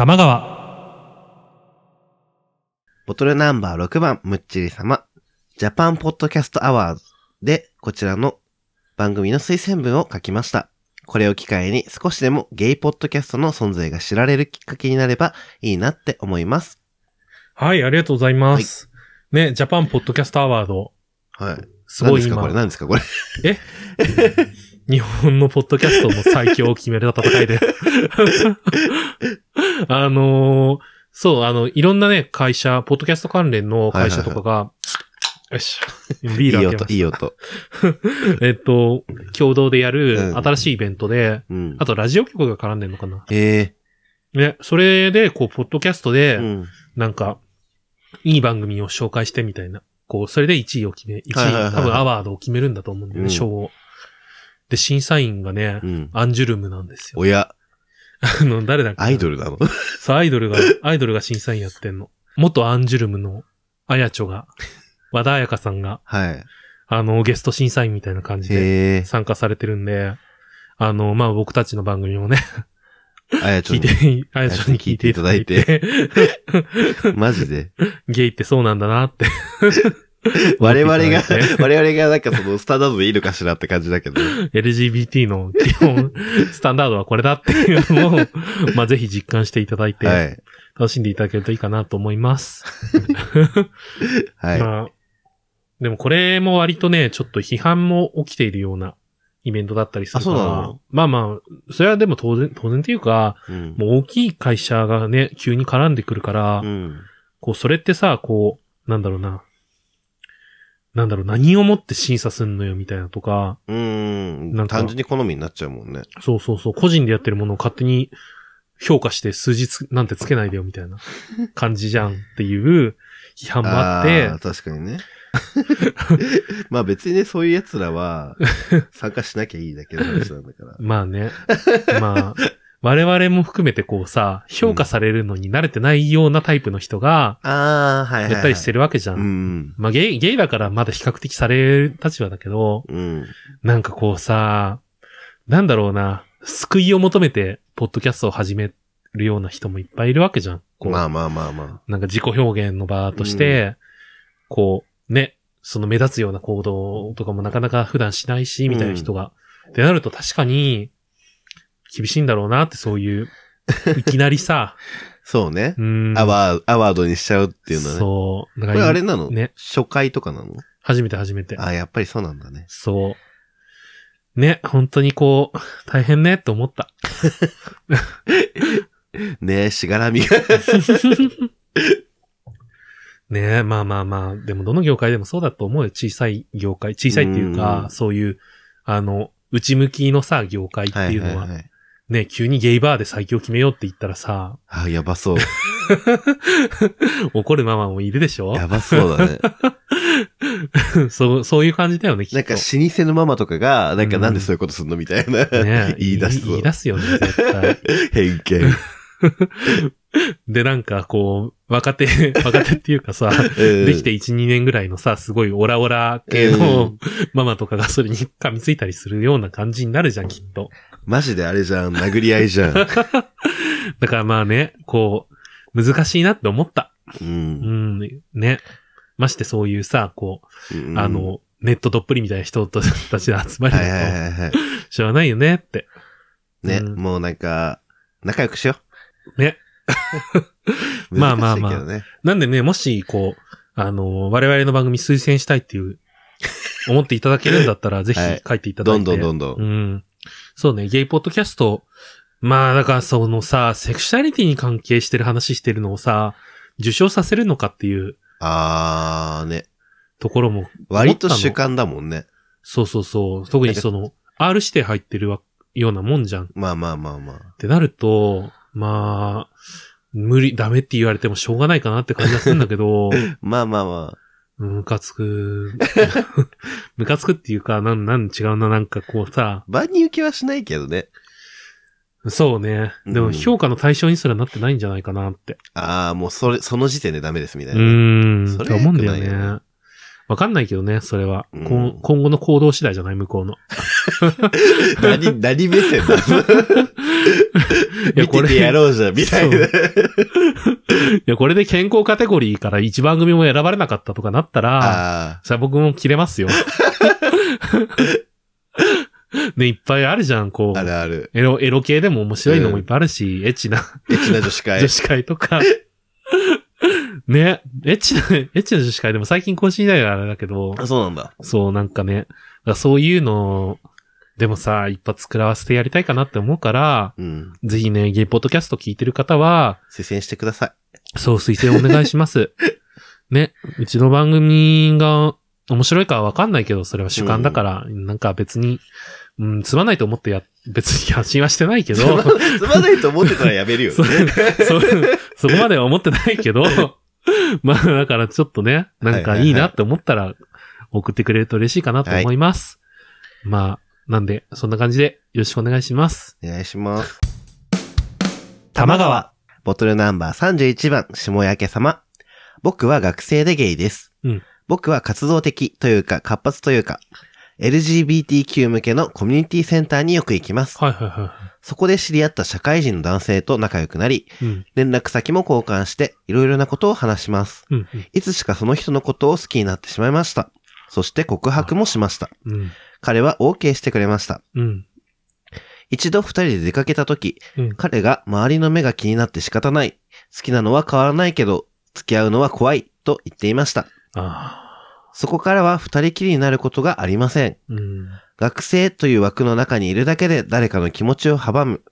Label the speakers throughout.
Speaker 1: 玉川。
Speaker 2: ボトルナンバー6番、むっちり様、ジャパンポッドキャストアワードで、こちらの番組の推薦文を書きました。これを機会に少しでもゲイポッドキャストの存在が知られるきっかけになればいいなって思います。
Speaker 1: はい、ありがとうございます。ね、ジャパンポッドキャストアワード。
Speaker 2: はい。
Speaker 1: すごい今
Speaker 2: 何ですかこれ、何ですかこれ。
Speaker 1: 日本のポッドキャストの最強を決める戦いで。あのーそう、あの、いろんなね、会社、ポッドキャスト関連の会社とかが、よし、ビ
Speaker 2: いい音、
Speaker 1: ール開けまし
Speaker 2: いい音。
Speaker 1: た。えっと、共同でやる
Speaker 2: うん
Speaker 1: 新しいイベントで、
Speaker 2: うん
Speaker 1: あ。とラジオ局が絡んでんのかな。
Speaker 2: え
Speaker 1: ね、それで、こう、ポッドキャスト
Speaker 2: え
Speaker 1: で、
Speaker 2: うん。
Speaker 1: なんか、いい番組を紹介してみたいな。こう、それで1位を決め、1位、
Speaker 2: はいはいはいはい
Speaker 1: 多分アワードを決めるんだと思うんだよね、
Speaker 2: うん
Speaker 1: 賞を。で、審査員がね、
Speaker 2: うん。
Speaker 1: アンジュルムなんですよ。
Speaker 2: 親、
Speaker 1: あの、誰だっけな
Speaker 2: アイドルなの？
Speaker 1: そう、アイドルが、アイドルが審査員やってんの。元アンジュルムの、あやちょが、和田彩香さんが、
Speaker 2: はい。
Speaker 1: あの、ゲスト審査員みたいな感じで
Speaker 2: へえ。
Speaker 1: 参加されてるんで、あの、まあ、僕たちの番組もね、
Speaker 2: あやちょ
Speaker 1: 聞いて、あやちょに聞いていただいて、
Speaker 2: マジで。
Speaker 1: ゲイってそうなんだなって。
Speaker 2: 我々が 我々がなんかそのスタンダードでいいのかしらって感じだけど。
Speaker 1: LGBT の基本、スタンダードはこれだっていうのを、まあ、ぜひ実感していただいて、
Speaker 2: はい。
Speaker 1: 楽しんでいただけるといいかなと思います。
Speaker 2: はい。
Speaker 1: まあ、でもこれも割とね、ちょっと批判も起きているようなイベントだったりするから。
Speaker 2: あそうなの？
Speaker 1: まあまあ、それはでも当然、当然っていうか、
Speaker 2: うん。
Speaker 1: もう大きい会社がね、急に絡んでくるから、
Speaker 2: うん。
Speaker 1: こう、それってさ、こう、なんだろうな。なんだろう、何をもって審査すんのよ、みたいなとか、
Speaker 2: うーん。
Speaker 1: なんか
Speaker 2: 単純に好みになっちゃうもんね。
Speaker 1: そうそうそう、個人でやってるものを勝手に評価して数字つなんてつけないでよ、みたいな 感じじゃんっていう批判もあって、
Speaker 2: ー確かにね。まあ別にね、そういう奴らは 参加しなきゃいいだけの話なんだから。
Speaker 1: まあね。まあ、我々も含めてこうさ、評価されるのに慣れてないようなタイプの人が、
Speaker 2: ああ、はい。
Speaker 1: やったりしてるわけじゃん。
Speaker 2: うん。
Speaker 1: まあゲイ、ゲイだからまだ比較的される立場だけど、
Speaker 2: うん。
Speaker 1: なんかこうさ、なんだろうな、救いを求めて、ポッドキャストを始めるような人もいっぱいいるわけじゃん。こう
Speaker 2: まあまあまあま
Speaker 1: なんか自己表現の場として、こう、ね、その目立つような行動とかもなかなか普段しないし、みたいな人が。ってなると確かに、厳しいんだろうなって、そういう、いきなりさ、
Speaker 2: あ。そうね。
Speaker 1: うん。
Speaker 2: アワー、アワードにしちゃうっていうのはね。
Speaker 1: そう。だか
Speaker 2: これ
Speaker 1: ら
Speaker 2: あれなの？
Speaker 1: ね
Speaker 2: 初回とかなの？
Speaker 1: 初めて初めて。
Speaker 2: あやっぱりそうなんだね。
Speaker 1: そう。ね、本当にこう、大変ねって思った。
Speaker 2: ねえ、しがらみが。
Speaker 1: ねまあまあまあ、でもどの業界でもそうだと思うよ。小さい業界。小さいっていうか、
Speaker 2: うん
Speaker 1: そういう、あの、内向きのさ、業界って
Speaker 2: はい
Speaker 1: いうのは、
Speaker 2: はいはい。
Speaker 1: ね、急にゲイバーで最強決めようって言ったらさ、
Speaker 2: あやばそう。
Speaker 1: 怒るママもいるでしょ？
Speaker 2: やばそうだね。
Speaker 1: そう、そういう感じだよね、きっと。
Speaker 2: なんか、老舗のママとかが、なんかなんでそういうことすんのみたいな。
Speaker 1: ね
Speaker 2: 言い出すぞ
Speaker 1: 言い出すよね、絶対。
Speaker 2: 偏見。
Speaker 1: で、なんか、こう、若手、若手っていうかさ、で
Speaker 2: で
Speaker 1: きて1、2年ぐらいのさ、すごいオラオラ系
Speaker 2: う
Speaker 1: の
Speaker 2: ん
Speaker 1: ママとかがそれに噛みついたりするような感じになるじゃん、きっと。
Speaker 2: マジであれじゃん、殴り合いじゃん。
Speaker 1: だからまあね、こう、難しいなって思った。
Speaker 2: う。
Speaker 1: うんん、ね。ましてそういうさ、こ
Speaker 2: うん
Speaker 1: う、あ、の、ネットどっぷりみたいな人たちの集まり
Speaker 2: はいはい
Speaker 1: だ
Speaker 2: はいはい。
Speaker 1: と、しょうがないよねって。
Speaker 2: ね、
Speaker 1: うん
Speaker 2: もうなんか、仲良くしよ
Speaker 1: ね。
Speaker 2: う。
Speaker 1: まあまあまあなんでね、もし、こう、あの、我々の番組推薦したいっていう、思っていただけるんだったら、ぜひ
Speaker 2: はい
Speaker 1: 書いていただいて。
Speaker 2: どんどんどんどん。
Speaker 1: うん。そうね、ゲイポッドキャスト。まあ、だからそのさ、セクシャリティに関係してる話してるのをさ、受賞させるのかっていう
Speaker 2: あーね。
Speaker 1: ところも。
Speaker 2: 割と主観だもんね。
Speaker 1: そうそうそう。特にその、R 指定入ってるわようなもんじゃん。っ
Speaker 2: まあまあまあまあ。
Speaker 1: てなると、まあ、無理、ダメって言われてもしょうがないかなって感じがするんだけど、
Speaker 2: まあまあまあ。
Speaker 1: ムカつく。ムカつくっていうか、なん、なん違うな、なんかこうさ、
Speaker 2: 万人受けはしないけどね。
Speaker 1: そうね。でも
Speaker 2: うん
Speaker 1: 評価の対象にすらなってないんじゃないかなって。
Speaker 2: ああ、もうそれ、その時点でダメですみた
Speaker 1: う
Speaker 2: いな。
Speaker 1: ーん。
Speaker 2: それ
Speaker 1: って思うんだよね。わかんないけどね、それは。
Speaker 2: うん
Speaker 1: 今後の行動次第じゃない？向こうの。
Speaker 2: 何、何目線だ
Speaker 1: や
Speaker 2: 見ててやろうじゃん、みたいな。
Speaker 1: いや、これで健康カテゴリーから一番組も選ばれなかったとかなったら、
Speaker 2: あ
Speaker 1: さあ僕も切れますよ。ね、いっぱいあるじゃん、こ
Speaker 2: あ、あ
Speaker 1: う。
Speaker 2: るある。
Speaker 1: エロ、エロ系でも面白いのもいっぱいあるし、エッチな
Speaker 2: エッチな女子会
Speaker 1: 女。子会とか。ね、エッチな、エッチな女子会でも最近更新ないからあれだけど、
Speaker 2: あ、そうなんだ。
Speaker 1: そう、なんかね、だからそういうの、でもさ、一発食らわせてやりたいかなって思うから、
Speaker 2: うん。
Speaker 1: ぜひね、ゲイポッドキャスト聞いてる方は、
Speaker 2: 推薦してください。
Speaker 1: そう、推薦お願いします。ね、うちの番組が面白いかはわかんないけど、それは主観だから、なんか別に、うん、つまないと思ってや、別に発信はしてないけど、
Speaker 2: つまないと思ってたらやめるよ
Speaker 1: そ
Speaker 2: ね。
Speaker 1: そ、そこまでは思ってないけど、まあだからちょっとね、なんかいいなって思ったら送ってくれると嬉しいかなと思います。まあ、なんで、そんな感じでよろしくお願いします。
Speaker 2: お願いします。
Speaker 1: 玉川。
Speaker 2: ボトルナンバー31番、下焼様。僕は学生でゲイです。
Speaker 1: うん
Speaker 2: 僕は活動的というか活発というか、LGBTQ 向けのコミュニティセンターによく行きます。
Speaker 1: はいはいは
Speaker 2: そこで知り合った社会人の男性と仲良くなり、
Speaker 1: い。うん。
Speaker 2: 連絡先も交換して、いろいろなことを話します。
Speaker 1: うん。
Speaker 2: いつしかその人のことを好きになってしまいました。そして告白もしました。
Speaker 1: うん。
Speaker 2: 彼は OK してくれました。
Speaker 1: うん。
Speaker 2: 一度二人で出かけた時、
Speaker 1: うん。
Speaker 2: 彼が周りの目が気になって仕方ない。好きなのは変わらないけど、付き合うのは怖い。と言っていました。
Speaker 1: あ
Speaker 2: そこからは二人きりになることがありません。
Speaker 1: あ。うん。
Speaker 2: 学生という枠の中にいるだけで誰かの気持ちを阻む。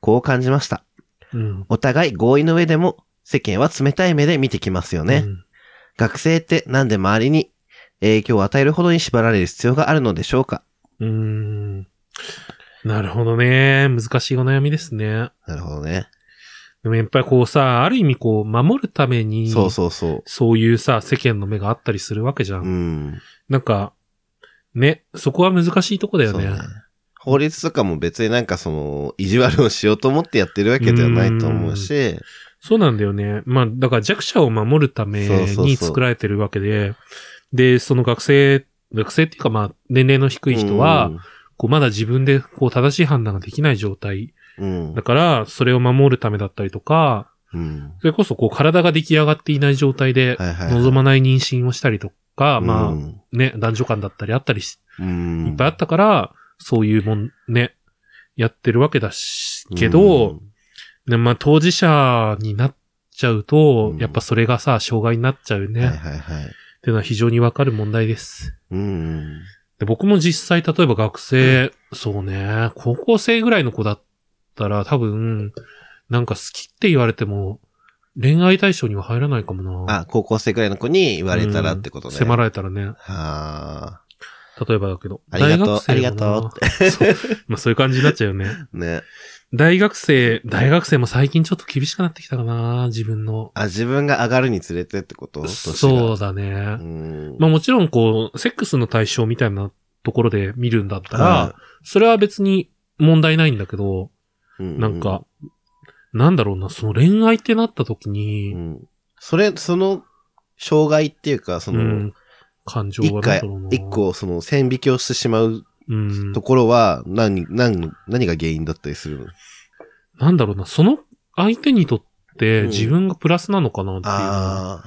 Speaker 2: こう感じました。
Speaker 1: うん。
Speaker 2: お互い合意の上でも世間は冷たい目で見てきますよね。
Speaker 1: うん。
Speaker 2: 学生ってなんで周りに影響を与えるほどに縛られる必要があるのでしょうか？
Speaker 1: うーん。なるほどね。難しいお悩みですね。
Speaker 2: なるほどね。
Speaker 1: でもやっぱりこうさ、ある意味こう、守るために、
Speaker 2: そうそうそ
Speaker 1: そういうさ、世間の目があったりするわけじゃ
Speaker 2: う。
Speaker 1: ん。
Speaker 2: うん。
Speaker 1: なんか、ね、そこは難しいとこだよね。
Speaker 2: そうね。法律とかも別になんかその、意地悪をしようと思ってやってるわけではないと思うし、
Speaker 1: そうなんだよね。まあ、だから弱者を守るため
Speaker 2: そうそうそう
Speaker 1: に作られてるわけで、で、その学生、学生っていうかまあ、年齢の低い人は、こう、まだ自分でこう、正しい判断ができない状態。
Speaker 2: うん、
Speaker 1: だから、それを守るためだったりとか、
Speaker 2: うん。
Speaker 1: それこそこう、体が出来上がっていない状態で、望まない妊娠をしたりとか、まあ、
Speaker 2: うん
Speaker 1: ね、男女間だったりあったりし、
Speaker 2: うん。
Speaker 1: いっぱいあったから、そういうもん、ね、やってるわけだし、けど、ね、まあ当事者になっちゃうと、
Speaker 2: うん
Speaker 1: やっぱそれがさ、障害になっちゃう
Speaker 2: うん、
Speaker 1: ね。
Speaker 2: はいはいはい。
Speaker 1: っていうのは非常にわかる問題です。
Speaker 2: うん。
Speaker 1: で僕も実際、例えば学生、そうね、高校生ぐらいの子だったら多分、なんか好きって言われても、恋愛対象には入らないかもな。
Speaker 2: あ、高校生くらいの子に言われたらってことね。
Speaker 1: うん迫られたらね。
Speaker 2: はあ。
Speaker 1: 例えばだけど。
Speaker 2: ありがとう
Speaker 1: 大学生もな
Speaker 2: ありがと
Speaker 1: そう。まあそういう感じになっちゃうよね。
Speaker 2: ね。
Speaker 1: 大学生、大学生も最近ちょっと厳しくなってきたかな、自分の。
Speaker 2: あ、自分が上がるにつれてってこと？
Speaker 1: そう
Speaker 2: う。
Speaker 1: だね。
Speaker 2: うん。
Speaker 1: まあもちろんこう、セックスの対象みたいなところで見るんだったら、
Speaker 2: は
Speaker 1: それは別に問題ないんだけど、
Speaker 2: いうん
Speaker 1: なんか、なんだろうな、その恋愛ってなった時に、
Speaker 2: うん。それ、その、障害っていうか、その、
Speaker 1: うん、感情が
Speaker 2: 一個、その、線引きをしてしまう
Speaker 1: うん
Speaker 2: と。ころは、何、何、何が原因だったりするの？
Speaker 1: なんだろうな、その相手にとって
Speaker 2: うん
Speaker 1: 自分がプラスなのかなってい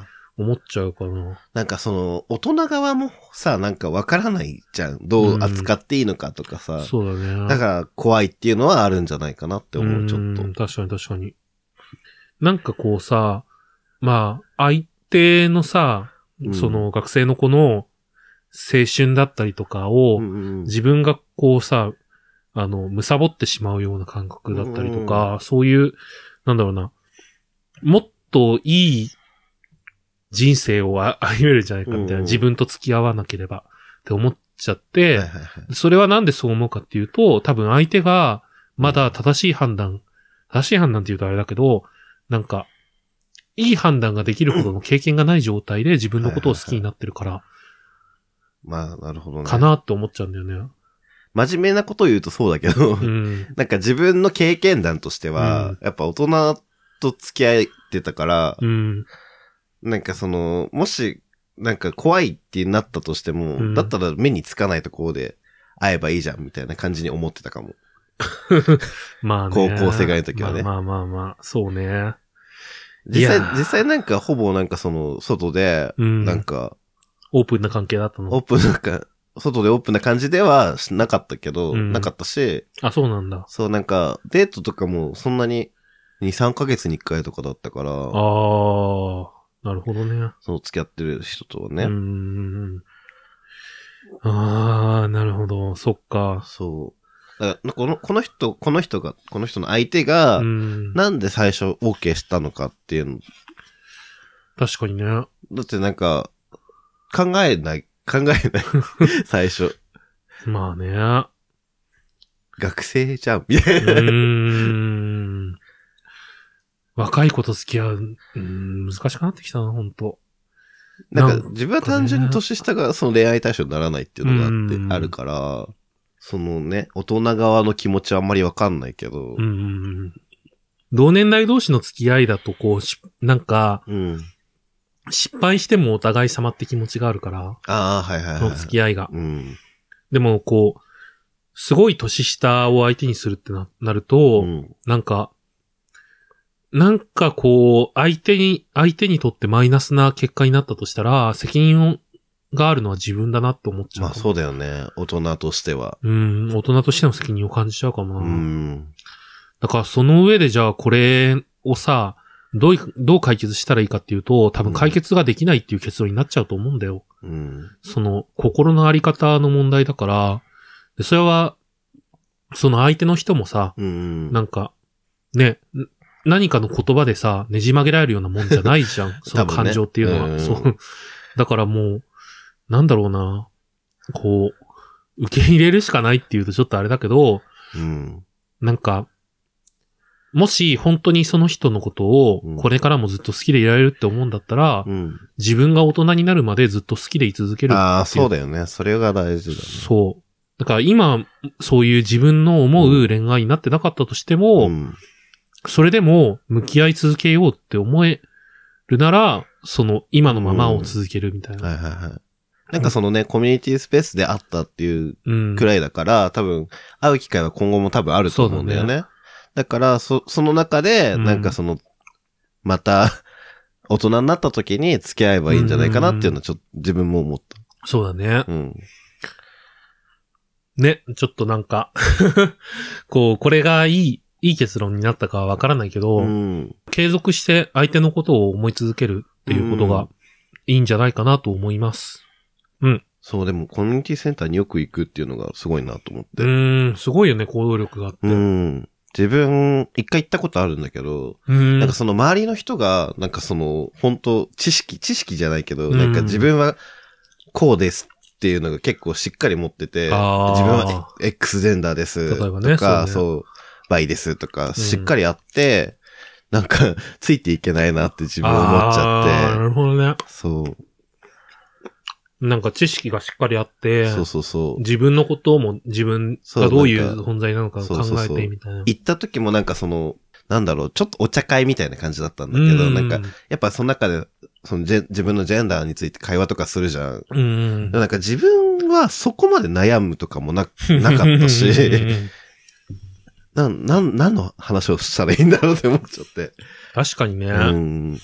Speaker 1: う。思っちゃうかな。
Speaker 2: なんかその、大人側もさ、なんかわからないじゃん。どう扱っていいのかとかさ。
Speaker 1: そうだね。
Speaker 2: だから怖いっていうのはあるんじゃないかなって思う、ちょっと。
Speaker 1: うん確かに確かに。なんかこうさ、まあ、相手のさ、
Speaker 2: うん
Speaker 1: その学生の子の青春だったりとかを、自分がこうさ、あの、貪ってしまうような感覚だったりとか、そういう、なんだろうな、もっといい人生をあ 歩めるんじゃないかみたいな、
Speaker 2: うん
Speaker 1: 自分と付き合わなければって思っちゃって、それはなんでそう思うかっていうと、多分相手がまだ正しい判断、正しい判断って言うとあれだけど、なんか、いい判断ができるほどの経験がない状態で自分のことを好きになってるから、
Speaker 2: まあ、なるほどね。
Speaker 1: かなって思っちゃうんだよね。
Speaker 2: 真面目なことを言うとそうだけど、
Speaker 1: うん。
Speaker 2: なんか自分の経験談としては、
Speaker 1: うん
Speaker 2: やっぱ大人と付き合ってたから、
Speaker 1: うん。
Speaker 2: なんかその、もし、なんか怖いってなったとしても、
Speaker 1: うん
Speaker 2: だったら目につかないところで会えばいいじゃんみたいな感じに思ってたかも。
Speaker 1: まあね。
Speaker 2: 高校生ぐらいの時はね
Speaker 1: まあまあまあまあ、そうね。
Speaker 2: 実
Speaker 1: いや
Speaker 2: 際、実際なんかほぼなんかその、外で、
Speaker 1: うん。
Speaker 2: なんか、
Speaker 1: オープンな関係だったの？
Speaker 2: オープンなんか、外でオープンな感じではしなかったけど、
Speaker 1: うん
Speaker 2: なかったし、
Speaker 1: あ、そうなんだ。
Speaker 2: そうなんか、デートとかもそんなに2、3ヶ月に1回とかだったから、
Speaker 1: ああ、なるほどね。
Speaker 2: その付き合ってる人とは
Speaker 1: う
Speaker 2: ね。
Speaker 1: ん。ああ、なるほど。そっか。
Speaker 2: そう。だからこの、この人、この人が、この人の相手が、
Speaker 1: うん。
Speaker 2: なんで最初 OK したのかっていうの。
Speaker 1: 確かにね。
Speaker 2: だってなんか、考えない、考えない。最初。
Speaker 1: まあね。う
Speaker 2: 学生じゃん。みたいな。
Speaker 1: ーん。若い子と付き合う、うん、難しくなってきたな、本当
Speaker 2: なんか、自分は単純に年下がその恋愛対象にならないっていうのがあって、
Speaker 1: うん
Speaker 2: あるから、そのね、大人側の気持ちはあんまりわかんないけど、
Speaker 1: うん。同年代同士の付き合いだと、こう、しなんか、
Speaker 2: うん。
Speaker 1: 失敗してもお互い様って気持ちがあるから、
Speaker 2: ああ、はいはいはい。
Speaker 1: その付き合いが。
Speaker 2: うん。
Speaker 1: でも、こう、すごい年下を相手にするってななると、
Speaker 2: うん。
Speaker 1: なんか、なんかこう、相手に、相手にとってマイナスな結果になったとしたら、責任をがあるのは自分だなって思っちゃう。
Speaker 2: まあそうだよね。大人としては。
Speaker 1: うん、大人としての責任を感じちゃうかもな。
Speaker 2: うん。
Speaker 1: だからその上でじゃあこれをさ、どうい、どう解決したらいいかっていうと、多分解決ができないっていう結論になっちゃうと思うんだよ。
Speaker 2: うん。
Speaker 1: その、心のあり方の問題だから、でそれは、その相手の人もさ、
Speaker 2: うん。
Speaker 1: なんか、ね、ん何かの言葉でさ、ねじ曲げられるようなもんじゃないじゃん。その感情っていうのは。
Speaker 2: うん
Speaker 1: そう。だからもう、なんだろうな。こう、受け入れるしかないっていうとちょっとあれだけど、
Speaker 2: うん。
Speaker 1: なんか、もし本当にその人のことを
Speaker 2: うん
Speaker 1: これからもずっと好きでいられるって思うんだったら、
Speaker 2: うん。
Speaker 1: 自分が大人になるまでずっと好きでい続ける。
Speaker 2: ああ、そうだよね。それが大事だね。
Speaker 1: そう。だから今、そういう自分の思う恋愛になってなかったとしても、
Speaker 2: うん。
Speaker 1: それでも向き合い続けようって思えるなら、その今のままを続けるみたいな。
Speaker 2: はいはいはい。なんかそのね、コミュニティスペースで会ったっていう
Speaker 1: うん。
Speaker 2: くらいだから、多分、会う機会は今後も多分あると思うんだよね。だから、そ、その中で、
Speaker 1: うん
Speaker 2: なんかその、また、大人になった時に付き合えばいいんじゃないかなっていうのはちょっと自分も思っ
Speaker 1: そうだね
Speaker 2: た。。うん。
Speaker 1: ね、ちょっとなんか、こう、これがいい、いい結論になったかはわからないけど、
Speaker 2: うん。
Speaker 1: 継続して相手のことを思い続けるっていうことが
Speaker 2: うん
Speaker 1: いいんじゃないかなと思います。
Speaker 2: そう、でもコミュニティセンターによく行くっていうのがすごいなと思っ
Speaker 1: う
Speaker 2: て。
Speaker 1: ーん、すごいよね、行動力があって。
Speaker 2: う
Speaker 1: うん。
Speaker 2: ん。自分、一回行ったことあるんだけど、なんかその周りの人が、なんかその、本当知識、知識じゃないけど、
Speaker 1: うん。
Speaker 2: なんか自分はこうですっていうのが結構しっかり持ってて、自分は X ジェンダーですとか、
Speaker 1: そ
Speaker 2: そう,、バイですとか、しっかりあって、なんか、ついていけないなって自分思っちゃって、
Speaker 1: るほどね。
Speaker 2: そう、
Speaker 1: なんか知識がしっかりあって、
Speaker 2: そうそうそう。
Speaker 1: 自分のことも自分がどういう存在なのかを考え
Speaker 2: そうそうそう
Speaker 1: てみたいな。
Speaker 2: 行った時もなんかその、なんだろう、ちょっとお茶会みたいな感じだったんだけど、
Speaker 1: う
Speaker 2: なんか、、やっぱその中で、その自分のジェンダーについて会話とかするじゃん。
Speaker 1: うん。
Speaker 2: なんか自分はそこまで悩むとかもな、なかったし、なん、なん、何の話をしたらいいんだろうって思っちゃって。
Speaker 1: 確かにね。
Speaker 2: うん。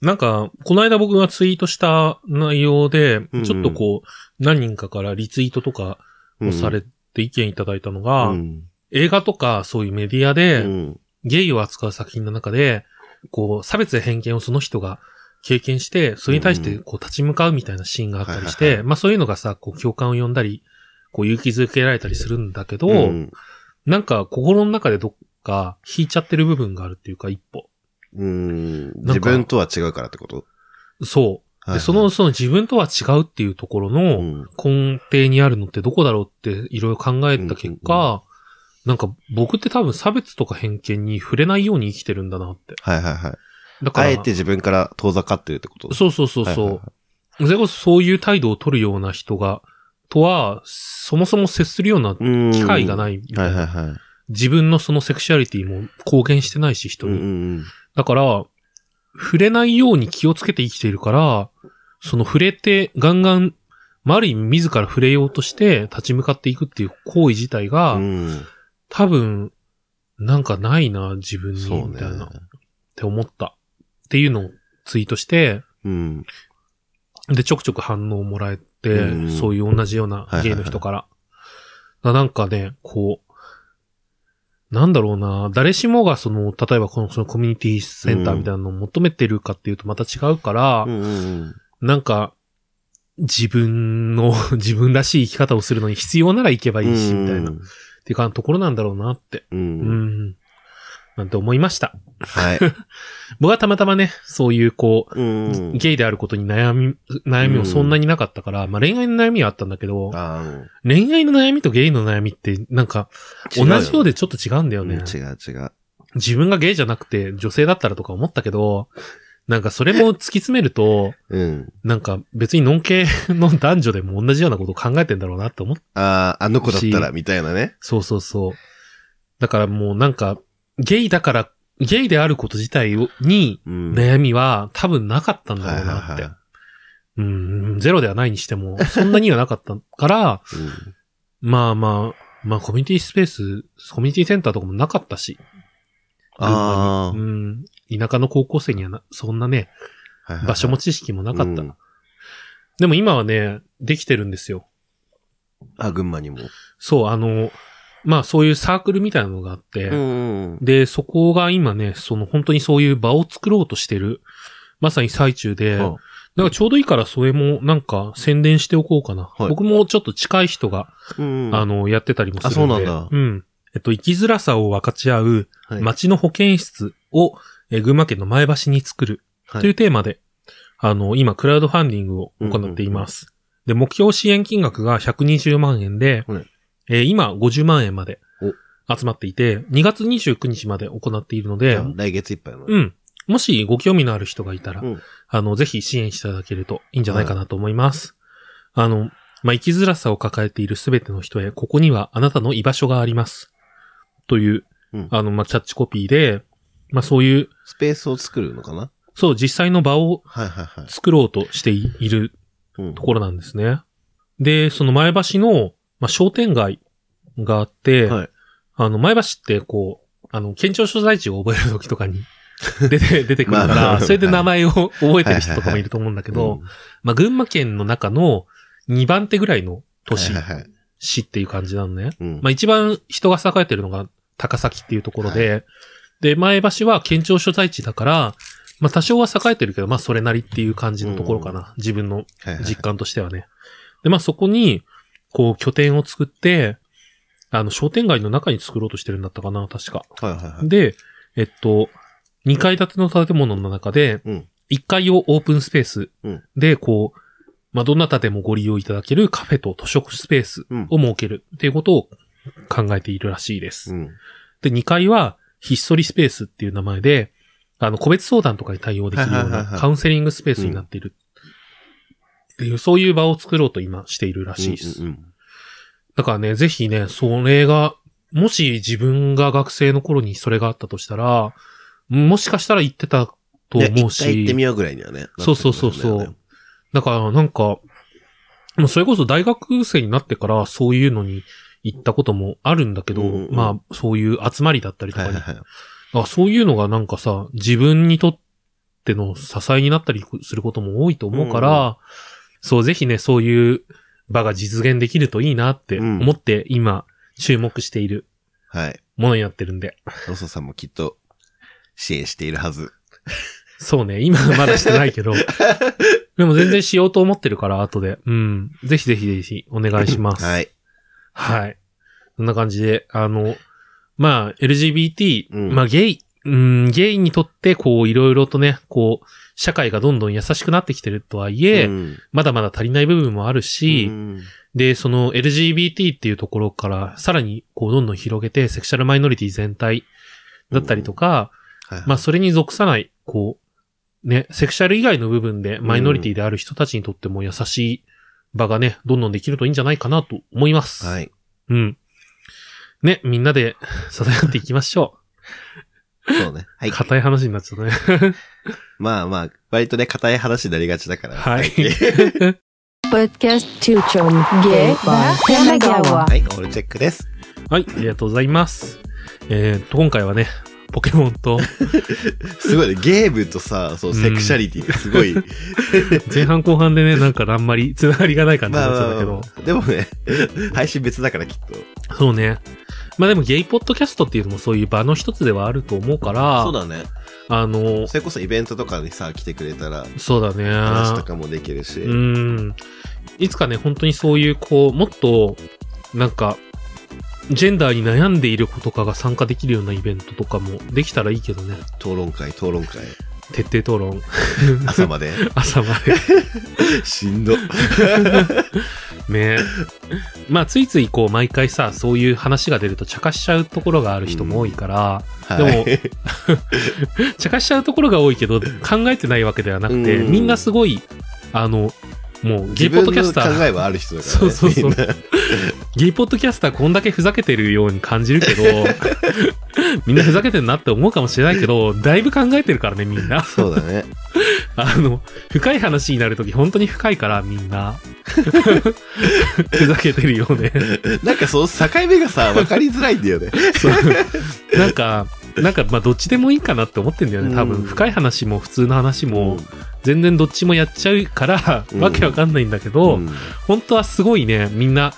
Speaker 1: なんか、この間僕がツイートした内容で
Speaker 2: うん、
Speaker 1: ちょっとこう、何人かからリツイートとかをされて意見いただいたのが、
Speaker 2: うん。
Speaker 1: 映画とかそういうメディア
Speaker 2: う
Speaker 1: で、
Speaker 2: ん。
Speaker 1: ゲイを扱う作品の中で、こう、差別や偏見をその人が経験して、それに対してこう立ち向かうみたいなシーンがあったりし
Speaker 2: はいはい
Speaker 1: て、
Speaker 2: はい
Speaker 1: まあそういうのがさ、こう共感を呼んだり、こう勇気づけられたりするんだけど、
Speaker 2: うん。
Speaker 1: なんか心の中でどっか引いちゃってる部分があるっていうか、一歩。
Speaker 2: うん。自分とは違うからってこと？
Speaker 1: そう。で、その、、その自分とは違うっていうところ
Speaker 2: う
Speaker 1: の
Speaker 2: ん。
Speaker 1: 根底にあるのってどこだろうっていろいろ考えた結果、なんか僕って多分差別とか偏見に触れないように生きてるんだなって。
Speaker 2: はいはいはい。
Speaker 1: だから、
Speaker 2: あえて自分から遠ざかってるってこと？
Speaker 1: そうそうそうそう。それこそそういう態度を取るような人が、とは、そもそも接するような
Speaker 2: うん
Speaker 1: 機会がないみた
Speaker 2: はいい
Speaker 1: な。
Speaker 2: はいはい。
Speaker 1: 自分のそのセクシュアリティも公言してないし、人に。
Speaker 2: うんうん
Speaker 1: だから、触れないように気をつけて生きているから、その触れて、ガンガン、まあ、ある意味自ら触れようとして立ち向かっていくっていう行為自体が、
Speaker 2: うん。
Speaker 1: 多分、なんかないな、自分に、みたいな、って思った。っていうのをツイートして、
Speaker 2: うん。
Speaker 1: で、ちょくちょく反応をもらえて、
Speaker 2: うん
Speaker 1: そういう同じような
Speaker 2: はいはいはい
Speaker 1: ゲイの人から。だからなんかね、こう、なんだろうな、誰しもがその、例えばこのそのコミュニティセンターみたいなのを求めてるかっていうとまた違うから、
Speaker 2: うんうん
Speaker 1: なんか、自分の、自分らしい生き方をするのに必要なら行けば
Speaker 2: うん。
Speaker 1: いいし、みたいな、っていうかところなんだろうなって、
Speaker 2: う。
Speaker 1: うんん、なんて思いました。
Speaker 2: はい。
Speaker 1: 僕はたまたまね、そういうこう、
Speaker 2: うん。
Speaker 1: ゲイであることに悩み、悩みもそんなになかったから、まあ恋愛の悩みはあったんだけど、
Speaker 2: あー
Speaker 1: 恋愛の悩みとゲイの悩みって、なんか、同じよう
Speaker 2: で
Speaker 1: でちょっと違うんだよね。
Speaker 2: うん違う違う。
Speaker 1: 自分がゲイじゃなくて女性だったらとか思ったけど、なんかそれも 突き詰めると、
Speaker 2: うん。
Speaker 1: なんか別にノン系の男女でも同じようなことを考えてんだろうなって思っ
Speaker 2: ああ、あの子だったら、みたいなね。
Speaker 1: そうそうそう。だからもうなんか、ゲイだから、ゲイであること自体をに
Speaker 2: うん。
Speaker 1: 悩みは多分なかったんだ
Speaker 2: はい
Speaker 1: ろうなって。うん、ゼロではないにしても、そんなにはなかったから、まあまあ、まあコミュニティスペース、コミュニティセンターとかもなかったし、
Speaker 2: あ
Speaker 1: う。ん、田舎の高校生にはな、そんなね、
Speaker 2: あ
Speaker 1: 場所も知識もなかった。
Speaker 2: うん
Speaker 1: でも今はね、できてるんですよ。
Speaker 2: あ、群馬にも。
Speaker 1: そう、あの、まあそういうサークルみたいなのがあって、
Speaker 2: ん。
Speaker 1: で、そこが今ね、その本当にそういう場を作ろうとしてる、まさに最中で、
Speaker 2: うん
Speaker 1: だからちょうどいいからそれもなんか宣伝しておこうかな。
Speaker 2: はい
Speaker 1: 僕もちょっと近い人が、
Speaker 2: うん。
Speaker 1: あの、やってたりもするんで。
Speaker 2: あそうなんだ
Speaker 1: うん。えっと、生きづらさを分かち合う
Speaker 2: はい、
Speaker 1: 街の保健室を、えー群馬県の前橋に作る
Speaker 2: はい
Speaker 1: というテーマで、あの、今、クラウドファンディングを行っています。で、目標支援金額が120万円で、
Speaker 2: はい
Speaker 1: えー今、50万円まで集まっていて、2月29日まで行っているので
Speaker 2: 来月いっぱいの。
Speaker 1: うん。もしご興味のある人がいたら、
Speaker 2: うん
Speaker 1: あの、ぜひ支援していただけるといいんじゃないかなと思います。あの、まあ、生きづらさを抱えているすべての人へ、ここにはあなたの居場所があります。という、
Speaker 2: うん
Speaker 1: あの、まあ、キャッチコピーで、まあ、そういう、
Speaker 2: スペースを作るのかな？
Speaker 1: そう、実際の場を
Speaker 2: はいはいはい。
Speaker 1: 作ろうとしていいる
Speaker 2: うん
Speaker 1: ところなんですね。で、その前橋の、まあ、商店街があって、
Speaker 2: はい。
Speaker 1: あの、前橋ってこう、あの、県庁所在地を覚えるときとかに 出て、出てくるから、それで名前を覚えてる人とかもいると思うんだけ
Speaker 2: け
Speaker 1: ど、まあ、群馬県の中の2番手ぐらいの都市。市っていう感じなのね。
Speaker 2: うん。
Speaker 1: まあ、一番人が栄えてるのが高崎っていうところで、で、前橋は県庁所在地だから、まあ、多少は栄えてるけど、まあ、それなりっていう感じのところかな。自分の実感としてはね。で、まあ、そこに、こう、拠点を作って、あの、商店街の中に作ろうとしてるんだったかな、確か。
Speaker 2: はいはいはい。
Speaker 1: で、えっと、2階建ての建物の中で
Speaker 2: うん、
Speaker 1: 1階をオープンスペース
Speaker 2: うん
Speaker 1: で、こう、まあ、どなたでもご利用いただけるカフェと図書スペース
Speaker 2: うん
Speaker 1: を設けるっていうことを考えているらしいです。
Speaker 2: うん。
Speaker 1: で、2階は、ひっそりスペースっていう名前で、あの、個別相談とかに対応できるようなカウンセリングスペースになっている。っていう、そういう場を作ろうと今しているらしいです。
Speaker 2: うんうん
Speaker 1: だからね、ぜひね、それが、もし自分が学生の頃にそれがあったとしたら、もしかしたら行ってたと
Speaker 2: ね
Speaker 1: 思う
Speaker 2: 一回行って
Speaker 1: し、
Speaker 2: みようぐらいにはね。
Speaker 1: そうそうそうそう
Speaker 2: だ
Speaker 1: からなんか、もうそれこそ大学生になってからそういうのに行ったこともあるんだけど、
Speaker 2: うんうんうん
Speaker 1: まあそういう集まりだったりとかに、
Speaker 2: はいはいはい。
Speaker 1: あそういうのがなんかさ、自分にとっての支えになったりすることも多いと思うから、
Speaker 2: うん
Speaker 1: そう、ぜひね、そういう場が実現できるといいなって
Speaker 2: うん
Speaker 1: 思って今、注目している
Speaker 2: はい。
Speaker 1: ものになってるんで。
Speaker 2: ロソさんもきっと支援しているはず。
Speaker 1: そうね、今はまだしてないけど、でも全然しようと思ってるから、後で。うん。ぜひぜひぜひ、お願いします。
Speaker 2: はい。
Speaker 1: はい。そんな感じで、あの、まあ、LGBT、
Speaker 2: うん
Speaker 1: まあ、ゲイ、うん、ゲイにとって、こう、いろいろとね、こう、社会がどんどん優しくなってきてるとはいえ、
Speaker 2: うん
Speaker 1: まだまだ足りない部分もあるし、
Speaker 2: うん
Speaker 1: で、その LGBT っていうところから、さらに、こう、どんどん広げて、セクシャルマイノリティ全体だったりとか、
Speaker 2: はい
Speaker 1: まあ、それに属さない、こう、ね、セクシャル以外の部分でマイノリティである人たちにとっても優しい場がね、どんどんできるといいんじゃないかなと思います。
Speaker 2: はい。
Speaker 1: うん。ね、みんなで支え合っていきましょ
Speaker 2: そうね。は
Speaker 1: う。
Speaker 2: い。
Speaker 1: 硬い話になっちゃったね。
Speaker 2: まあまあ、割とね、硬い話になりがちだから。
Speaker 1: はい。
Speaker 3: Podcast Tuchom Gay by Tamagawa.
Speaker 2: はい、オールチェックです。
Speaker 1: はい、ありがとうございます。えー、と、今回はね、ポケモンと、
Speaker 2: すごいね、ゲームとさ、そう、セクシャリティがすごい。
Speaker 1: 前半後半でね、なんかあんまり繋がりがない感じに
Speaker 2: まあ
Speaker 1: なっちゃったけど
Speaker 2: まあま。あ、でもね、配信別だからきっと。
Speaker 1: そうね。まあでもゲイポッドキャストっていうのもそういう場の一つではあると思うから、
Speaker 2: そうだね。
Speaker 1: あの、
Speaker 2: それこそイベントとかにさ、来てくれたら、
Speaker 1: そうだね。
Speaker 2: 話とかもできるし。
Speaker 1: うん。いつかね、本当にそういう、こう、もっと、なんか、ジェンダーに悩んでいる子とかが参加できるようなイベントとかもできたらいいけどね。
Speaker 2: 討論会、討論会。
Speaker 1: 徹底討論、
Speaker 2: 朝まで？
Speaker 1: 朝まで。
Speaker 2: しんど。
Speaker 1: ねまあ、ついついこう、毎回さ、そういう話が出ると茶化しちゃうところがある人も多いから、
Speaker 2: はい、
Speaker 1: で も茶化しちゃうところが多いけど、考えてないわけではなくて、
Speaker 2: うん
Speaker 1: みんなすごい、あの、もう、ゲ
Speaker 2: 自
Speaker 1: イポッ
Speaker 2: 分の考
Speaker 1: ドキャスター、
Speaker 2: えはある人だからね。
Speaker 1: そうそうそうゲイポッドキャスターこんだけふざけてるように感じるけど、みんなふざけてるなって思うかもしれないけど、だいぶ考えてるからね、みんな。
Speaker 2: そうだね。
Speaker 1: あの、深い話になるとき本当に深いから、みんな。ふざけてるよね。
Speaker 2: なんかその境目がさ、分かりづらいんだよね。
Speaker 1: そうなんか、なんか、まあ、どっちでもいいかなって思ってんだよね、多分。
Speaker 2: うん
Speaker 1: 深い話も普通の話も、
Speaker 2: うん
Speaker 1: 全然どっちもやっちゃうから、
Speaker 2: うん
Speaker 1: わけわかんないんだけど、
Speaker 2: うん
Speaker 1: 本当はすごいね、みんな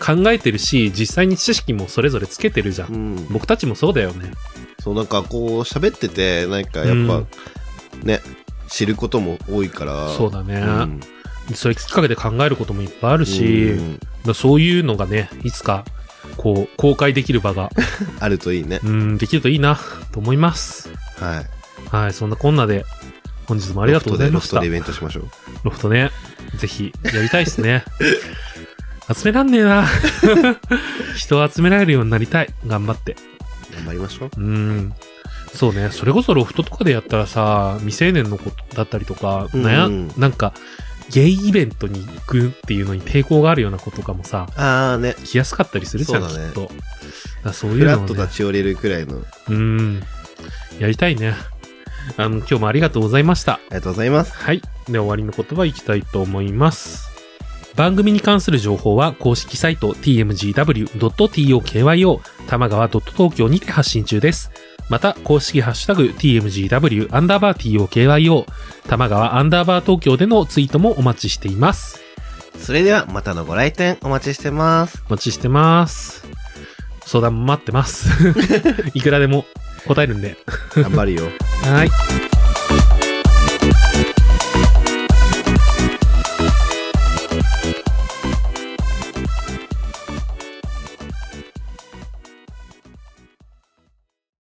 Speaker 1: 考えてるし、実際に知識もそれぞれつけてるじゃん。
Speaker 2: うん
Speaker 1: 僕たちもそうだよね。
Speaker 2: そう、なんかこう、喋ってて、なんかやっぱ、ね、知ることも多いから。
Speaker 1: そうだね、
Speaker 2: うん
Speaker 1: それきっかけで考えることもいっぱいあるし、
Speaker 2: うん
Speaker 1: そういうのがね、いつか、こう、公開できる場が、
Speaker 2: あるといいね。
Speaker 1: うん、できるといいな、と思います。
Speaker 2: はい。
Speaker 1: はい、そんなこんなで、本日もありがとうございました。
Speaker 2: ロフトでイベントしましょう。
Speaker 1: ロフトね、ぜひ、やりたいですね。集めらんねえな。人を集められるようになりたい。頑張って。
Speaker 2: 頑張りましょう。
Speaker 1: うん。そうね。それこそロフトとかでやったらさ、未成年の子だったりとか、
Speaker 2: うん
Speaker 1: なんか、ゲイイベントに行くっていうのに抵抗があるような子とかもさ、
Speaker 2: あーね。
Speaker 1: 来やすかったりするじゃん、
Speaker 2: そうだね
Speaker 1: きっと。だそうい
Speaker 2: フラッと立ち寄れるくらいの。あ
Speaker 1: うん。やりたいね。あの、今日もありがとうございました。
Speaker 2: りがとうございます。
Speaker 1: はい。で、終わりの言葉いきたいと思います。番組に関する情報は公式サイト tmgw.tokyo 玉川 .tokyo にて発信中です。また、公式ハッシュタグ tmgw アンダーバー tokyo 玉川アンダーバー東京でのツイートもお待ちしています。
Speaker 2: それでは、またのご来店お待ちしてます。
Speaker 1: お待ちしてます。相談も待ってます。いくらでも答えるんで。
Speaker 2: 頑張るよ。
Speaker 1: はい。